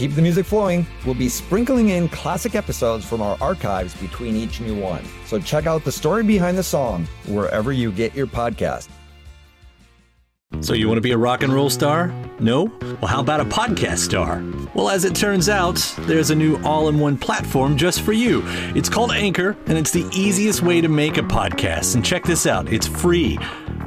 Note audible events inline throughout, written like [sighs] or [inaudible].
Keep the music flowing, we'll be sprinkling in classic episodes from our archives between each new one. So check out the story behind the song wherever you get your podcast. So, you want to be a rock and roll star? No? Well, how about a podcast star? Well, as it turns out, there's a new all in one platform just for you. It's called Anchor, and it's the easiest way to make a podcast. And check this out it's free.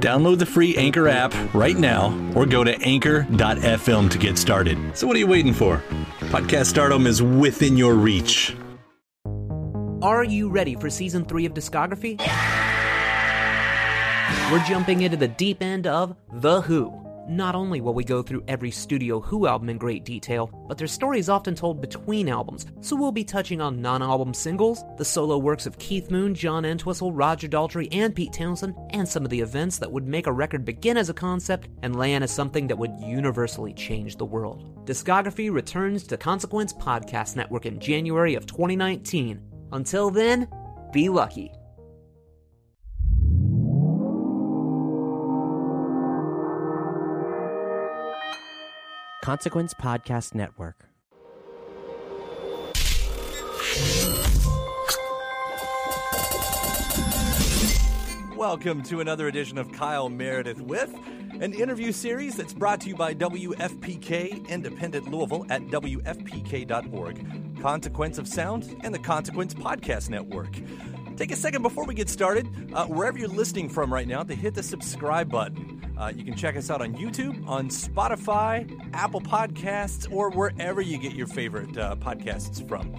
Download the free Anchor app right now or go to anchor.fm to get started. So, what are you waiting for? Podcast stardom is within your reach. Are you ready for season three of Discography? We're jumping into the deep end of The Who. Not only will we go through every Studio Who album in great detail, but their story is often told between albums, so we'll be touching on non album singles, the solo works of Keith Moon, John Entwistle, Roger Daltrey, and Pete Townshend, and some of the events that would make a record begin as a concept and land as something that would universally change the world. Discography returns to Consequence Podcast Network in January of 2019. Until then, be lucky. Consequence Podcast Network. Welcome to another edition of Kyle Meredith with an interview series that's brought to you by WFPK Independent Louisville at WFPK.org, Consequence of Sound, and the Consequence Podcast Network. Take a second before we get started, uh, wherever you're listening from right now, to hit the subscribe button. Uh, you can check us out on YouTube, on Spotify, Apple Podcasts, or wherever you get your favorite uh, podcasts from.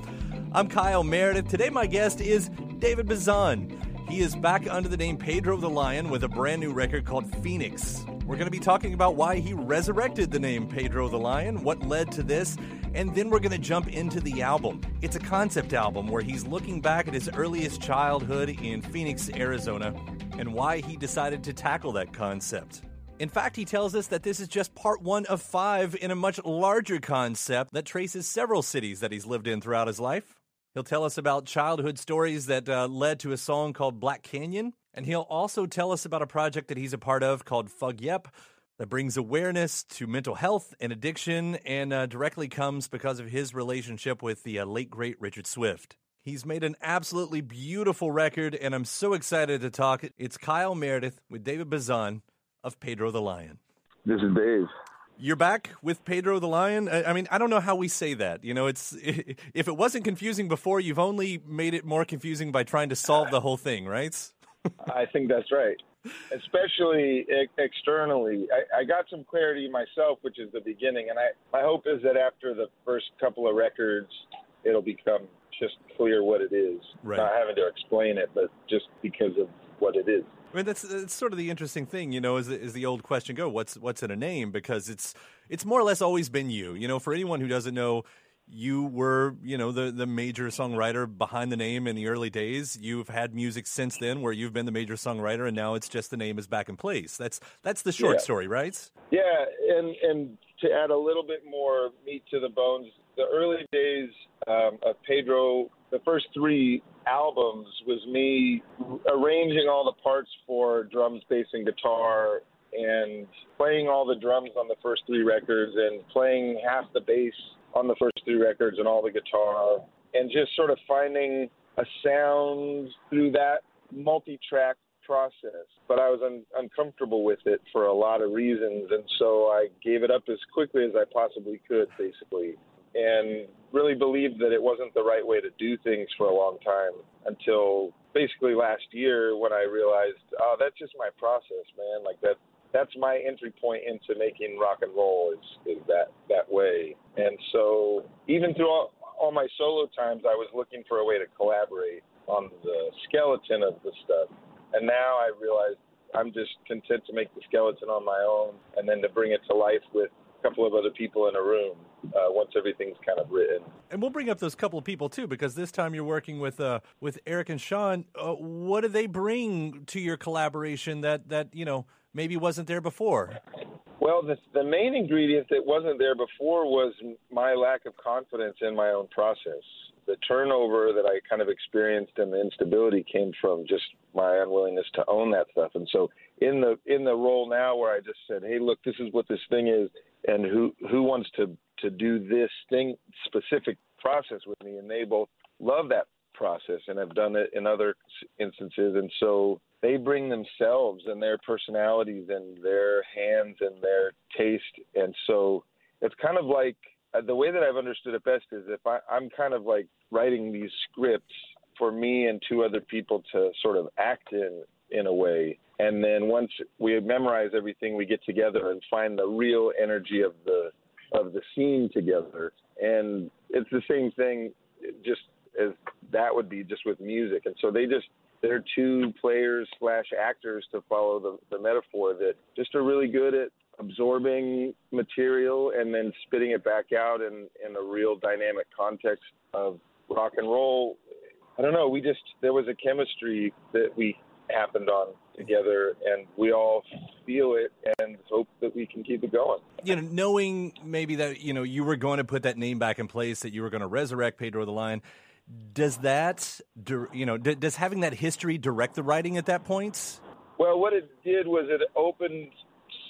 I'm Kyle Meredith. Today, my guest is David Bazan. He is back under the name Pedro the Lion with a brand new record called Phoenix. We're going to be talking about why he resurrected the name Pedro the Lion, what led to this, and then we're going to jump into the album. It's a concept album where he's looking back at his earliest childhood in Phoenix, Arizona, and why he decided to tackle that concept. In fact, he tells us that this is just part one of five in a much larger concept that traces several cities that he's lived in throughout his life. He'll tell us about childhood stories that uh, led to a song called Black Canyon, and he'll also tell us about a project that he's a part of called Fug Yep that brings awareness to mental health and addiction and uh, directly comes because of his relationship with the uh, late, great Richard Swift. He's made an absolutely beautiful record, and I'm so excited to talk. It's Kyle Meredith with David Bazan of Pedro the Lion. This is Dave. You're back with Pedro the Lion. I mean, I don't know how we say that. You know, it's [laughs] if it wasn't confusing before, you've only made it more confusing by trying to solve the whole thing, right? I think that's right. Especially externally, I, I, got some clarity myself, which is the beginning, and I my hope is that after the first couple of records, it'll become just clear what it is. Right. Not having to explain it, but just because of what it is. I mean, that's, that's sort of the interesting thing, you know, is, is the old question go, what's, what's in a name? Because it's, it's more or less always been you. You know, for anyone who doesn't know, you were, you know, the the major songwriter behind the name in the early days. You've had music since then where you've been the major songwriter, and now it's just the name is back in place. That's that's the short Yeah. story, right? Yeah, and and to add a little bit more meat to the bones, the early days um, of Pedro, the first three albums was me arranging all the parts for drums, bass, and guitar, and playing all the drums on the first three records, and playing half the bass on the first three records and all the guitar, and just sort of finding a sound through that multi-track process, but I was un- uncomfortable with it for a lot of reasons, and so I gave it up as quickly as I possibly could, basically, and really believed that it wasn't the right way to do things for a long time until basically last year when I realized, oh, that's just my process, man. Like that. That's my entry point into making rock and roll is, is that that way, and so even through all, all my solo times, I was looking for a way to collaborate on the skeleton of the stuff. And now I realize I'm just content to make the skeleton on my own and then to bring it to life with couple of other people in a room uh, once everything's kind of written. And we'll bring up those couple of people too, because this time you're working with uh, with Eric and Sean. Uh, what do they bring to your collaboration that that you know maybe wasn't there before? Well, the, the main ingredient that wasn't there before was my lack of confidence in my own process. The turnover that I kind of experienced and the instability came from just my unwillingness to own that stuff. And so in the in the role now where I just said, "Hey, look, this is what this thing is, and who who wants to to do this thing specific process with me?" And they both love that process and have done it in other instances. And so they bring themselves and their personalities and their hands and their taste. And so it's kind of like uh, the way that I've understood it best is if I, I'm kind of like writing these scripts for me and two other people to sort of act in in a way. And then once we memorize everything, we get together and find the real energy of the of the scene together. And it's the same thing, just as that would be just with music. And so they just they're two players slash actors to follow the, the metaphor that just are really good at absorbing material and then spitting it back out in, in a real dynamic context of rock and roll. I don't know. We just there was a chemistry that we happened on together, and we all feel it and hope that we can keep it going. You know, knowing maybe that you know you were going to put that name back in place, that you were going to resurrect Pedro the Lion. Does that, you know, does having that history direct the writing at that point? Well, what it did was it opened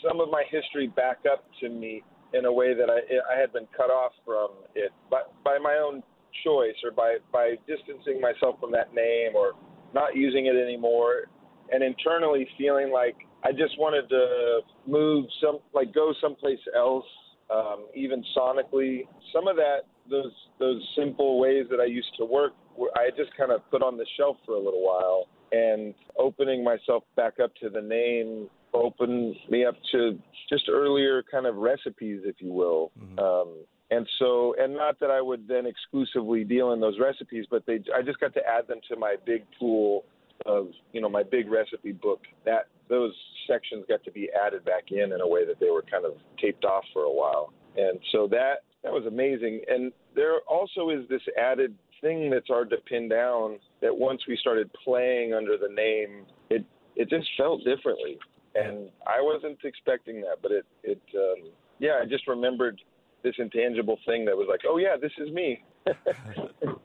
some of my history back up to me in a way that I, I had been cut off from it by, by my own choice or by, by distancing myself from that name or not using it anymore and internally feeling like I just wanted to move some, like go someplace else, um, even sonically. Some of that, those those simple ways that I used to work, I just kind of put on the shelf for a little while. And opening myself back up to the name opened me up to just earlier kind of recipes, if you will. Um, and so, and not that I would then exclusively deal in those recipes, but they, I just got to add them to my big pool of, you know, my big recipe book. That those sections got to be added back in in a way that they were kind of taped off for a while. And so that that was amazing. And there also is this added thing that's hard to pin down that once we started playing under the name, it it just felt differently. And I wasn't expecting that, but it it um, yeah, I just remembered this intangible thing that was like, oh yeah, this is me. [laughs]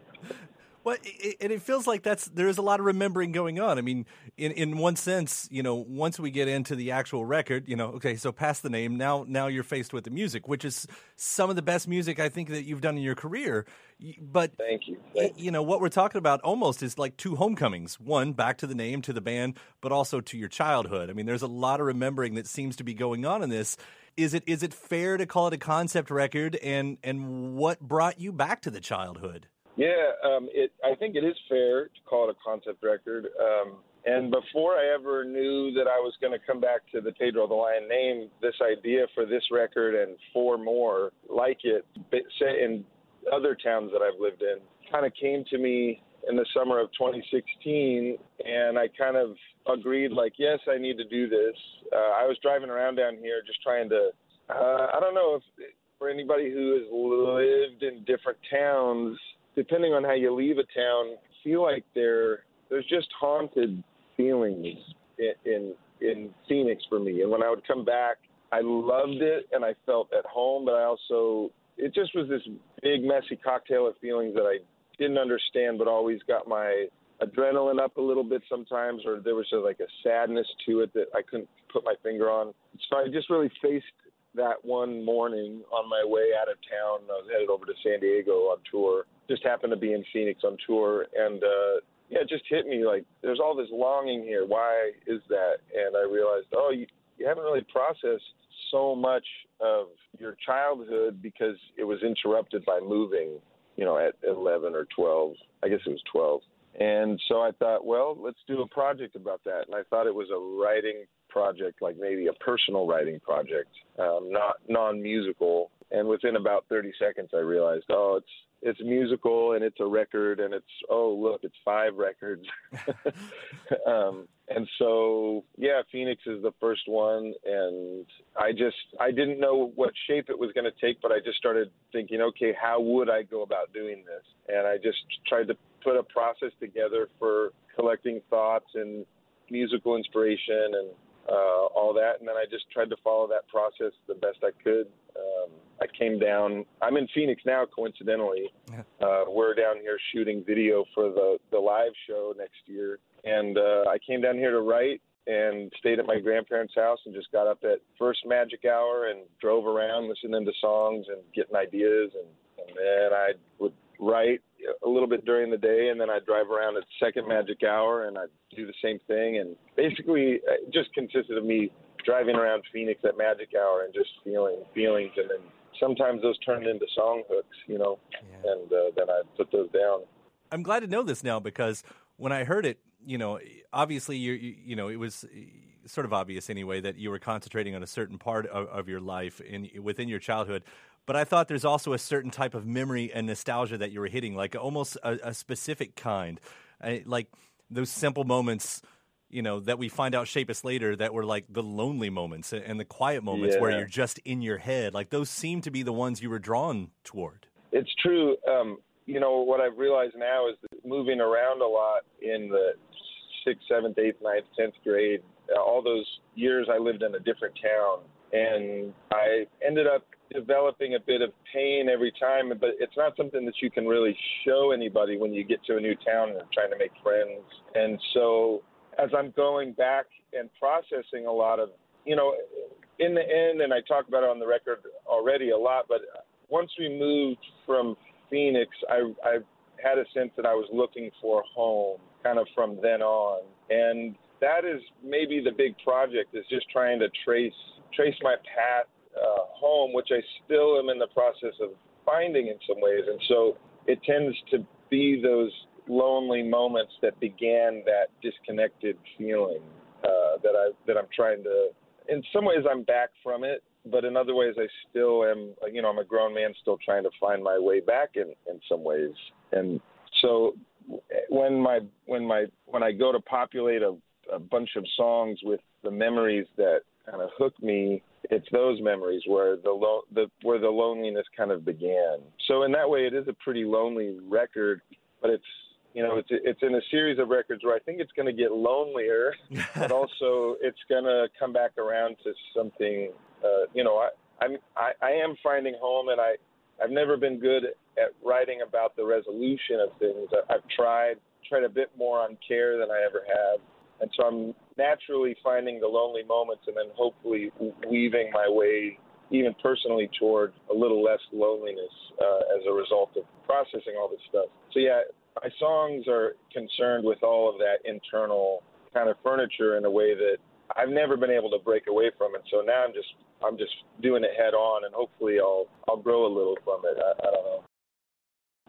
Well, it, and it feels like that's there is a lot of remembering going on. I mean, in in one sense, you know, once we get into the actual record, you know, okay, so past the name, now now you're faced with the music, which is some of the best music I think that you've done in your career. But Thank you. y- you know what we're talking about almost is like two homecomings. One back to the name, to the band, but also to your childhood. I mean, there's a lot of remembering that seems to be going on in this. Is it is it fair to call it a concept record? And and what brought you back to the childhood? Yeah, um, it. I think it is fair to call it a concept record. Um, and before I ever knew that I was going to come back to the Pedro the Lion name, this idea for this record and four more like it, say in other towns that I've lived in, kind of came to me in the summer of 2016, and I kind of agreed, like, yes, I need to do this. Uh, I was driving around down here just trying to, uh, I don't know if for anybody who has lived in different towns, depending on how you leave a town, feel like there there's just haunted feelings in, in in Phoenix for me. And when I would come back, I loved it and I felt at home, but I also it just was this big messy cocktail of feelings that I didn't understand, but always got my adrenaline up a little bit sometimes, or there was like a sadness to it that I couldn't put my finger on. So I just really faced that one morning on my way out of town. I was headed over to San Diego on tour. Just happened to be in Phoenix on tour, and uh, yeah, it just hit me like there's all this longing here. Why is that? And I realized, oh, you, you haven't really processed so much of your childhood because it was interrupted by moving. You know, at 11 or 12. I guess it was 12. And so I thought, well, let's do a project about that. And I thought it was a writing project, like maybe a personal writing project, um, not non-musical. And within about 30 seconds, I realized, oh, it's it's musical and it's a record and it's oh look, it's five records. [laughs] [laughs] um, and so yeah, Phoenix is the first one, and I just I didn't know what shape it was going to take, but I just started thinking, okay, how would I go about doing this? And I just tried to put a process together for collecting thoughts and musical inspiration and uh, all that, and then I just tried to follow that process the best I could. Um, I came down. I'm in Phoenix now, coincidentally. Uh, we're down here shooting video for the the live show next year, and uh, I came down here to write and stayed at my grandparents' house and just got up at first magic hour and drove around listening to songs and getting ideas, and, and then I would write a little bit during the day, and then I'd drive around at second magic hour and I'd do the same thing. And basically, it just consisted of me driving around Phoenix at magic hour and just feeling feelings, and then sometimes those turned into song hooks, you know, yeah. and uh, then I'd put those down. I'm glad to know this now because when I heard it, you know, obviously you you know it was sort of obvious anyway that you were concentrating on a certain part of, of your life in within your childhood but I thought there's also a certain type of memory and nostalgia that you were hitting, like almost a, a specific kind, I, like those simple moments, you know, that we find out shape us later that were like the lonely moments and the quiet moments yeah. where you're just in your head. Like those seem to be the ones you were drawn toward. It's true. Um, you know, what I've realized now is that moving around a lot in the sixth, seventh, eighth, ninth, tenth grade, all those years I lived in a different town. And I ended up developing a bit of pain every time, but it's not something that you can really show anybody when you get to a new town and trying to make friends. And so as I'm going back and processing a lot of, you know, in the end, and I talk about it on the record already a lot, but once we moved from Phoenix, I, I had a sense that I was looking for home kind of from then on. And that is maybe the big project is just trying to trace trace my path uh, home, which I still am in the process of finding in some ways. And so it tends to be those lonely moments that began that disconnected feeling uh, that I that I'm trying to. In some ways, I'm back from it, but in other ways, I still am. You know, I'm a grown man still trying to find my way back in in some ways. And so when my when my when I go to populate a, a bunch of songs with the memories that kind of hook me it's those memories where the, lo- the where the loneliness kind of began. So in that way, it is a pretty lonely record, but it's you know it's it's in a series of records where I think it's going to get lonelier, [laughs] but also it's going to come back around to something. Uh, you know, I I'm I, I am finding home, and I I've never been good at writing about the resolution of things. I, I've tried tried a bit more on care than I ever have, and so I'm naturally finding the lonely moments and then hopefully weaving my way even personally toward a little less loneliness uh, as a result of processing all this stuff. So yeah, my songs are concerned with all of that internal kind of furniture in a way that I've never been able to break away from it. So now I'm just I'm just doing it head on, and hopefully I'll I'll grow a little from it. I, I don't know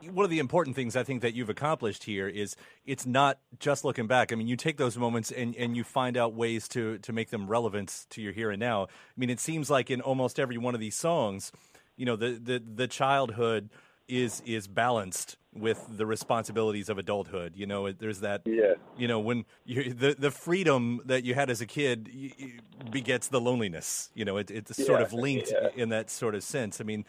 one of the important things I think that you've accomplished here is it's not just looking back. I mean, you take those moments and, and you find out ways to to make them relevant to your here and now. I mean, it seems like in almost every one of these songs, you know, the the, the childhood is is balanced with the responsibilities of adulthood. You know, there's that. Yeah. You know, when you, the the freedom that you had as a kid you, you begets the loneliness. You know, it, it's sort of linked yeah. in that sort of sense. I mean,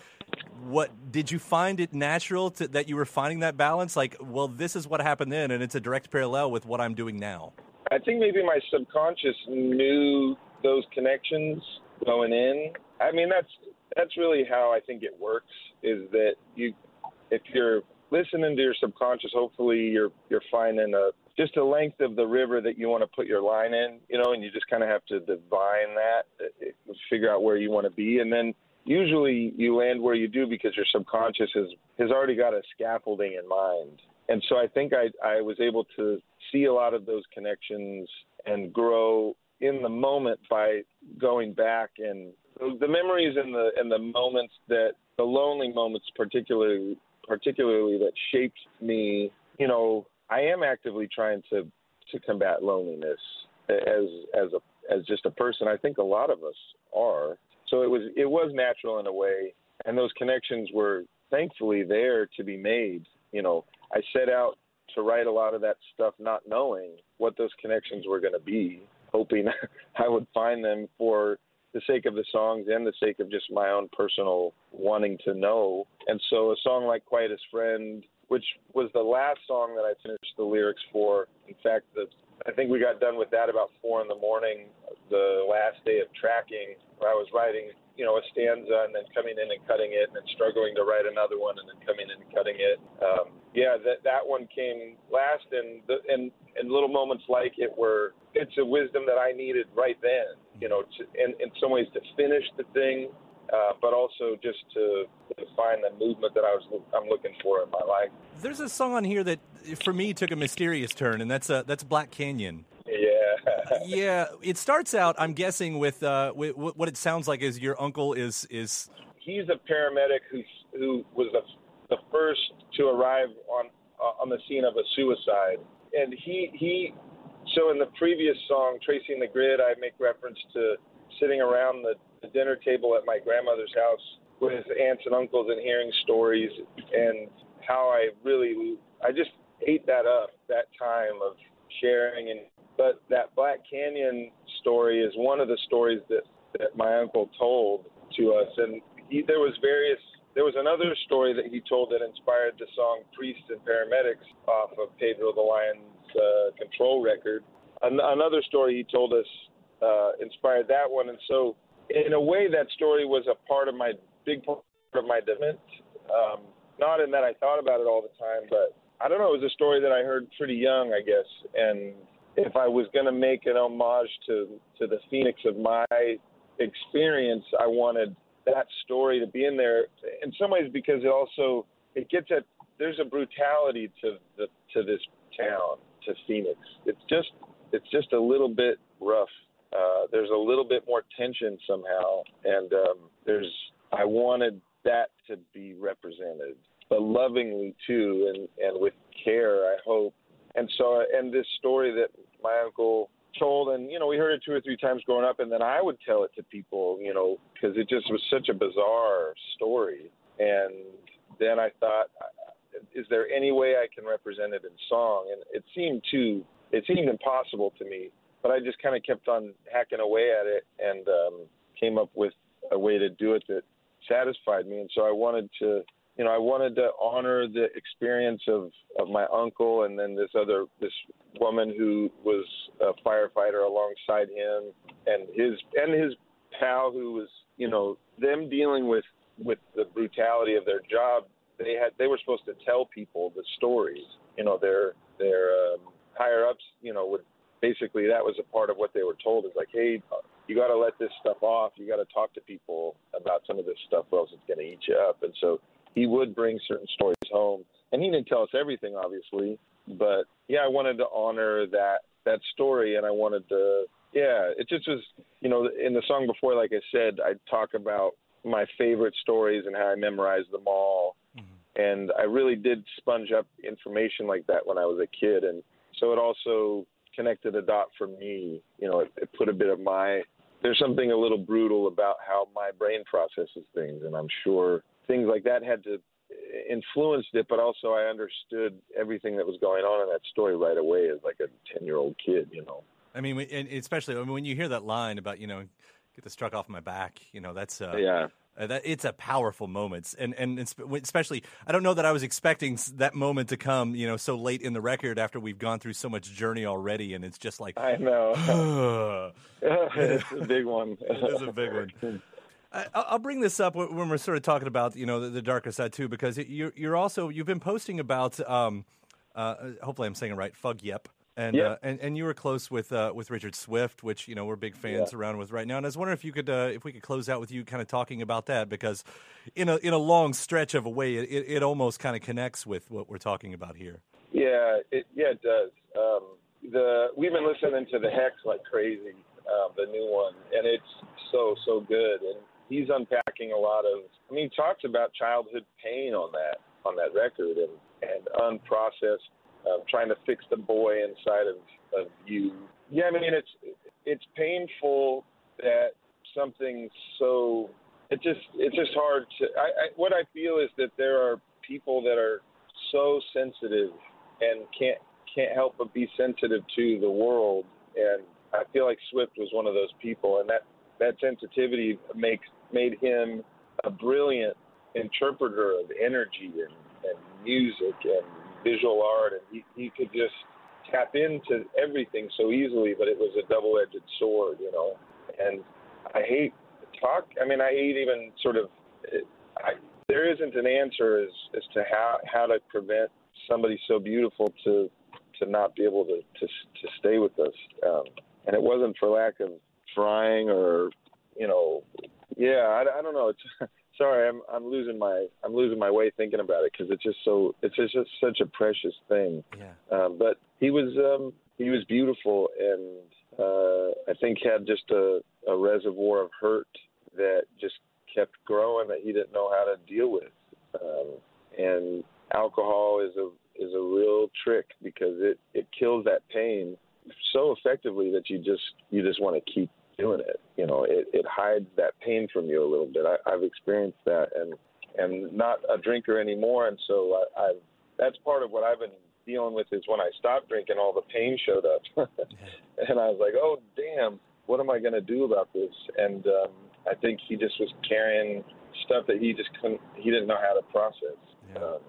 what did you find it natural to, that you were finding that balance? Like, well, this is what happened then, and it's a direct parallel with what I'm doing now. I think maybe my subconscious knew those connections going in. I mean, that's that's really how I think it works. Is that you, if you're listening to your subconscious, hopefully you're you're finding a just a length of the river that you want to put your line in, you know, and you just kind of have to divine that, uh, figure out where you want to be, and then usually you land where you do because your subconscious has has already got a scaffolding in mind. And so I think I I was able to see a lot of those connections and grow in the moment by going back and the memories and the and the moments that the lonely moments particularly particularly that shaped me you know i am actively trying to to combat loneliness as as a as just a person. I think a lot of us are. So it was it was natural in a way. And those connections were thankfully there to be made. You know i set out to write a lot of that stuff not knowing what those connections were going to be hoping [laughs] i would find them for the sake of the songs and the sake of just my own personal wanting to know. And so a song like Quietest Friend, which was the last song that I finished the lyrics for. In fact, the, I think we got done with that about four in the morning, the last day of tracking, where I was writing, you know, a stanza and then coming in and cutting it and then struggling to write another one and then coming in and cutting it. Um, yeah, that that one came last, and the, and and little moments like it were it's a wisdom that I needed right then, you know, to, in in some ways to finish the thing, uh, but also just to, to find the movement that I was I'm looking for in my life. There's a song on here that, for me, took a mysterious turn, and that's uh, that's Black Canyon. Yeah. [laughs] yeah, it starts out. I'm guessing with, uh, with what it sounds like is your uncle is is. He's a paramedic who who was the the first to arrive on uh, on the scene of a suicide, and he he. So in the previous song, "Tracing the Grid," I make reference to sitting around the, the dinner table at my grandmother's house with aunts and uncles and hearing stories, and how I really I just ate that up that time of sharing and but that Black Canyon story is one of the stories that that my uncle told to us and he, there was various there was another story that he told that inspired the song Priests and Paramedics off of Pedro the Lion's uh, control record. An- another story he told us uh, inspired that one. And so, in a way, that story was a part of my big part of my development. Um, not in that I thought about it all the time, but I don't know. It was a story that I heard pretty young, I guess. And if I was going to make an homage to to the Phoenix of my experience, I wanted that story to be in there in some ways because it also it gets at there's a brutality to the to this town to Phoenix. It's just it's just a little bit rough. Uh, there's a little bit more tension somehow, and um, there's I wanted that to be represented, but lovingly too, and and with care. I hope. And so, and this story that my uncle told, and you know, we heard it two or three times growing up, and then I would tell it to people, you know, because it just was such a bizarre story. And then I thought, is there any way I can represent it in song? And it seemed too, it seemed impossible to me. But I just kind of kept on hacking away at it, and um, came up with a way to do it that satisfied me. And so I wanted to you know, I wanted to honor the experience of, of my uncle and then this other this woman who was a firefighter alongside him and his and his pal who was you know them dealing with with the brutality of their job. They had they were supposed to tell people the stories. You know, their their um, higher ups. You know, would basically that was a part of what they were told is like, hey, you got to let this stuff off. You got to talk to people about some of this stuff, or else it's going to eat you up. And so he would bring certain stories home, and he didn't tell us everything, obviously. But yeah, I wanted to honor that that story, and I wanted to. Yeah, it just was, you know, in the song before, like I said, I talk about my favorite stories and how I memorized them all, mm-hmm. and I really did sponge up information like that when I was a kid, and so it also connected a dot for me. You know, it, it put a bit of my. There's something a little brutal about how my brain processes things, and I'm sure things like that had to influenced it, but also I understood everything that was going on in that story right away as like a ten year old kid, you know. I mean, and especially I mean, when you hear that line about you know get the struck off my back, you know that's uh, yeah. Uh, that it's a powerful moment, and and especially I don't know that I was expecting that moment to come, you know, so late in the record after we've gone through so much journey already, and it's just like I know [sighs] [laughs] it's a big one. it is a big one. [laughs] I'll bring this up when we're sort of talking about you know the, the darker side too, because you're you're also you've been posting about um, uh, hopefully I'm saying it right, Fug Yep. And, yep. uh, and and you were close with uh, with Richard Swift, which you know we're big fans yeah. around with right now. And I was wondering if you could uh, if we could close out with you kind of talking about that because in a in a long stretch of a way, it, it almost kind of connects with what we're talking about here. Yeah, it, yeah, it does. Um, the we've been listening to the Hex like crazy, uh, the new one, and it's so so good. And he's unpacking a lot of. I mean, he talks about childhood pain on that on that record and and unprocessed, um, trying to fix the boy inside of of you. Yeah, I mean it's it's painful that something so it just it's just hard to. I, I what I feel is that there are people that are so sensitive and can't can't help but be sensitive to the world and I feel like Swift was one of those people and that that sensitivity makes made him a brilliant interpreter of energy and, and music and visual art, and he, he could just tap into everything so easily. But it was a double-edged sword, you know. And I hate talk. I mean, I hate even sort of. I, there isn't an answer as as to how how to prevent somebody so beautiful to to not be able to to to stay with us. Um, and it wasn't for lack of trying or you know yeah I, I don't know. It's [laughs] sorry i'm i'm losing my i'm losing my way thinking about it because it's just so it's just such a precious thing. Yeah. Um but he was um he was beautiful and uh i think had just a a reservoir of hurt that just kept growing that he didn't know how to deal with. Um and alcohol is a is a real trick because it it kills that pain so effectively that you just you just want to keep doing it. You know, it, it hides that pain from you a little bit. I, I've experienced that, and and not a drinker anymore, and so I, I've that's part of what I've been dealing with is when I stopped drinking, all the pain showed up, [laughs] and I was like, oh damn, what am I going to do about this? And um, I think he just was carrying stuff that he just couldn't, he didn't know how to process. Yeah. Um,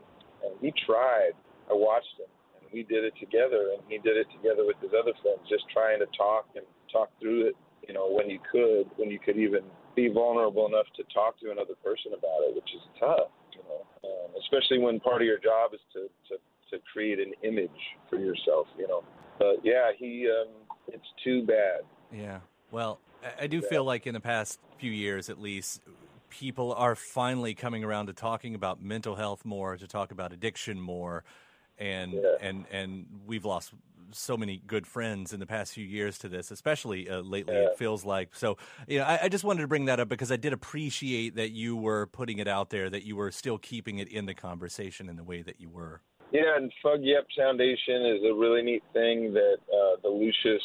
and he tried. I watched him, and we did it together, and he did it together with his other friends, just trying to talk and talk through it you know, when you could, when you could even be vulnerable enough to talk to another person about it, which is tough, you know, um, especially when part of your job is to, to, to create an image for yourself, you know. But yeah, he, um, it's too bad. Yeah. Well, I do feel like in the past few years, at least, people are finally coming around to talking about mental health more, to talk about addiction more, and Yeah. and and we've lost so many good friends in the past few years to this, especially uh, lately. Yeah. It feels like so. You know, I, I just wanted to bring that up because I did appreciate that you were putting it out there, that you were still keeping it in the conversation in the way that you were. Yeah, and Fug Yep Foundation is a really neat thing that uh, the Lucius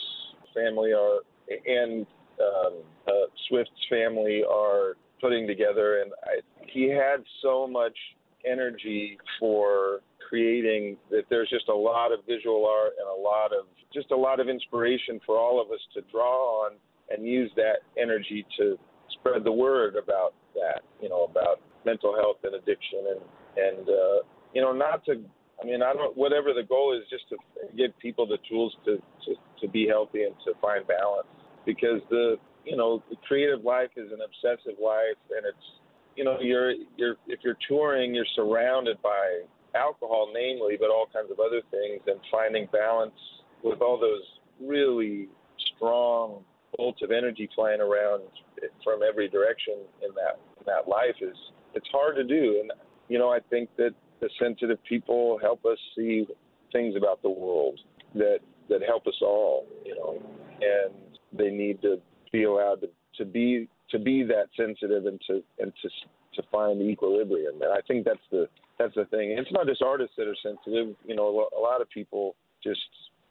family are and um, uh, Swift's family are putting together. And I, he had so much energy for creating that there's just a lot of visual art and a lot of just a lot of inspiration for all of us to draw on and use that energy to spread the word about that, you know, about mental health and addiction and and uh, you know not to I mean I don't whatever the goal is just to give people the tools to to, to be healthy and to find balance. Because the you know the creative life is an obsessive life and it's you know you're you're if you're touring you're surrounded by alcohol namely but all kinds of other things and finding balance with all those really strong bolts of energy flying around from every direction in that in that life is it's hard to do. And you know I think that the sensitive people help us see things about the world that that help us all you know and they need to be allowed to, to be to be that sensitive and to and to to find equilibrium. And I think that's the that's the thing it's not just artists that are sensitive you know a lot of people just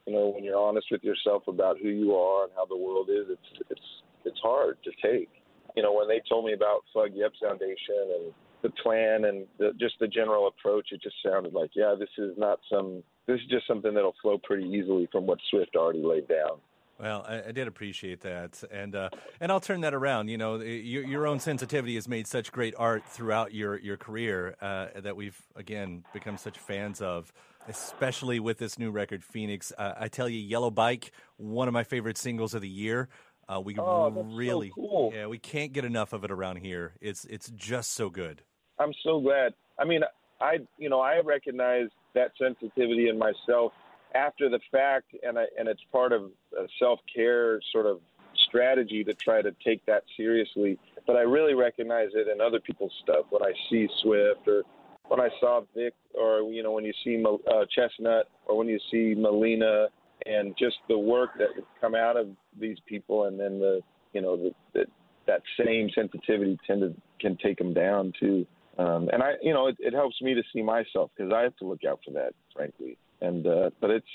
you know when you're honest with yourself about who you are and how the world is it's it's it's hard to take you know when they told me about Fug Yep Foundation and the plan and the, just the general approach, it just sounded like, yeah, this is not some. This is just something that'll flow pretty easily from what Swift already laid down. Well, I, I, did appreciate that, and uh, and I'll turn that around. You know, your, your, own sensitivity has made such great art throughout your your career uh, that we've again become such fans of, especially with this new record, Phoenix. Uh, I tell you, Yellow Bike, one of my favorite singles of the year. Uh, we oh, really, so cool. yeah, we can't get enough of it around here. It's it's just so good. I'm so glad. I mean, I you know I recognize that sensitivity in myself after the fact, and I, and it's part of a self care sort of strategy to try to take that seriously. But I really recognize it in other people's stuff when I see Swift or when I saw Vic, or you know when you see uh, Chesnutt, or when you see Melina, and just the work that come out of these people, and then the you know the, the that same sensitivity tended can take them down too. Um, and I, you know, it, it helps me to see myself because I have to look out for that, frankly. And uh, but it's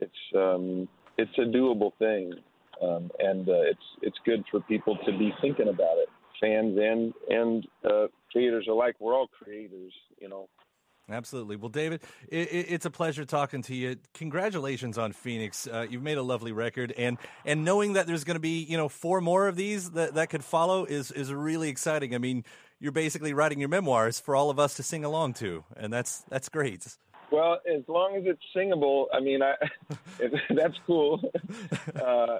it's um, it's a doable thing, um, and uh, it's it's good for people to be thinking about it, fans and and uh, creators alike. We're all creators, you know. Absolutely. Well, David, it, it's a pleasure talking to you. Congratulations on Phoenix. Uh, you've made a lovely record, and and knowing that there's going to be you know four more of these that that could follow is is really exciting. I mean, you're basically writing your memoirs for all of us to sing along to, and that's that's great. Well, as long as it's singable, I mean, I [laughs] [laughs] that's cool. [laughs] Uh,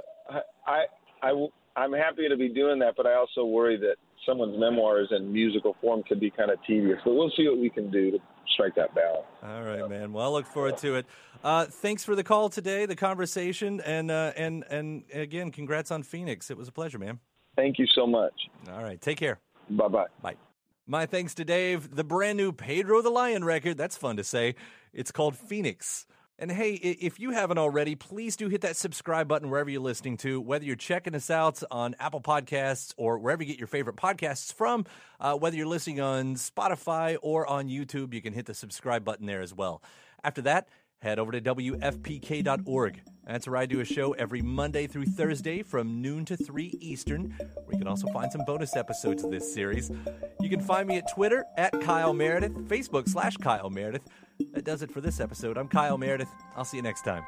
I I I'm happy to be doing that, but I also worry that someone's memoirs in musical form could be kind of tedious. But we'll see what we can do to strike that balance. All right, man. Well, I look forward to it. Uh, thanks for the call today, the conversation, and uh, and and again, congrats on Phoenix. It was a pleasure, man. Thank you so much. All right, take care. Bye bye. Bye. My thanks to Dave. The brand new Pedro the Lion record. That's fun to say. It's called Phoenix. And hey, if you haven't already, please do hit that subscribe button wherever you're listening to, whether you're checking us out on Apple Podcasts or wherever you get your favorite podcasts from, uh, whether you're listening on Spotify or on YouTube, you can hit the subscribe button there as well. After that, head over to WFPK.org. That's where I do a show every Monday through Thursday from noon to 3 Eastern, where you can also find some bonus episodes of this series. You can find me at Twitter at Kyle Meredith, Facebook slash Kyle Meredith. That does it for this episode. I'm Kyle Meredith. I'll see you next time.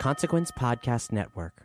Consequence Podcast Network.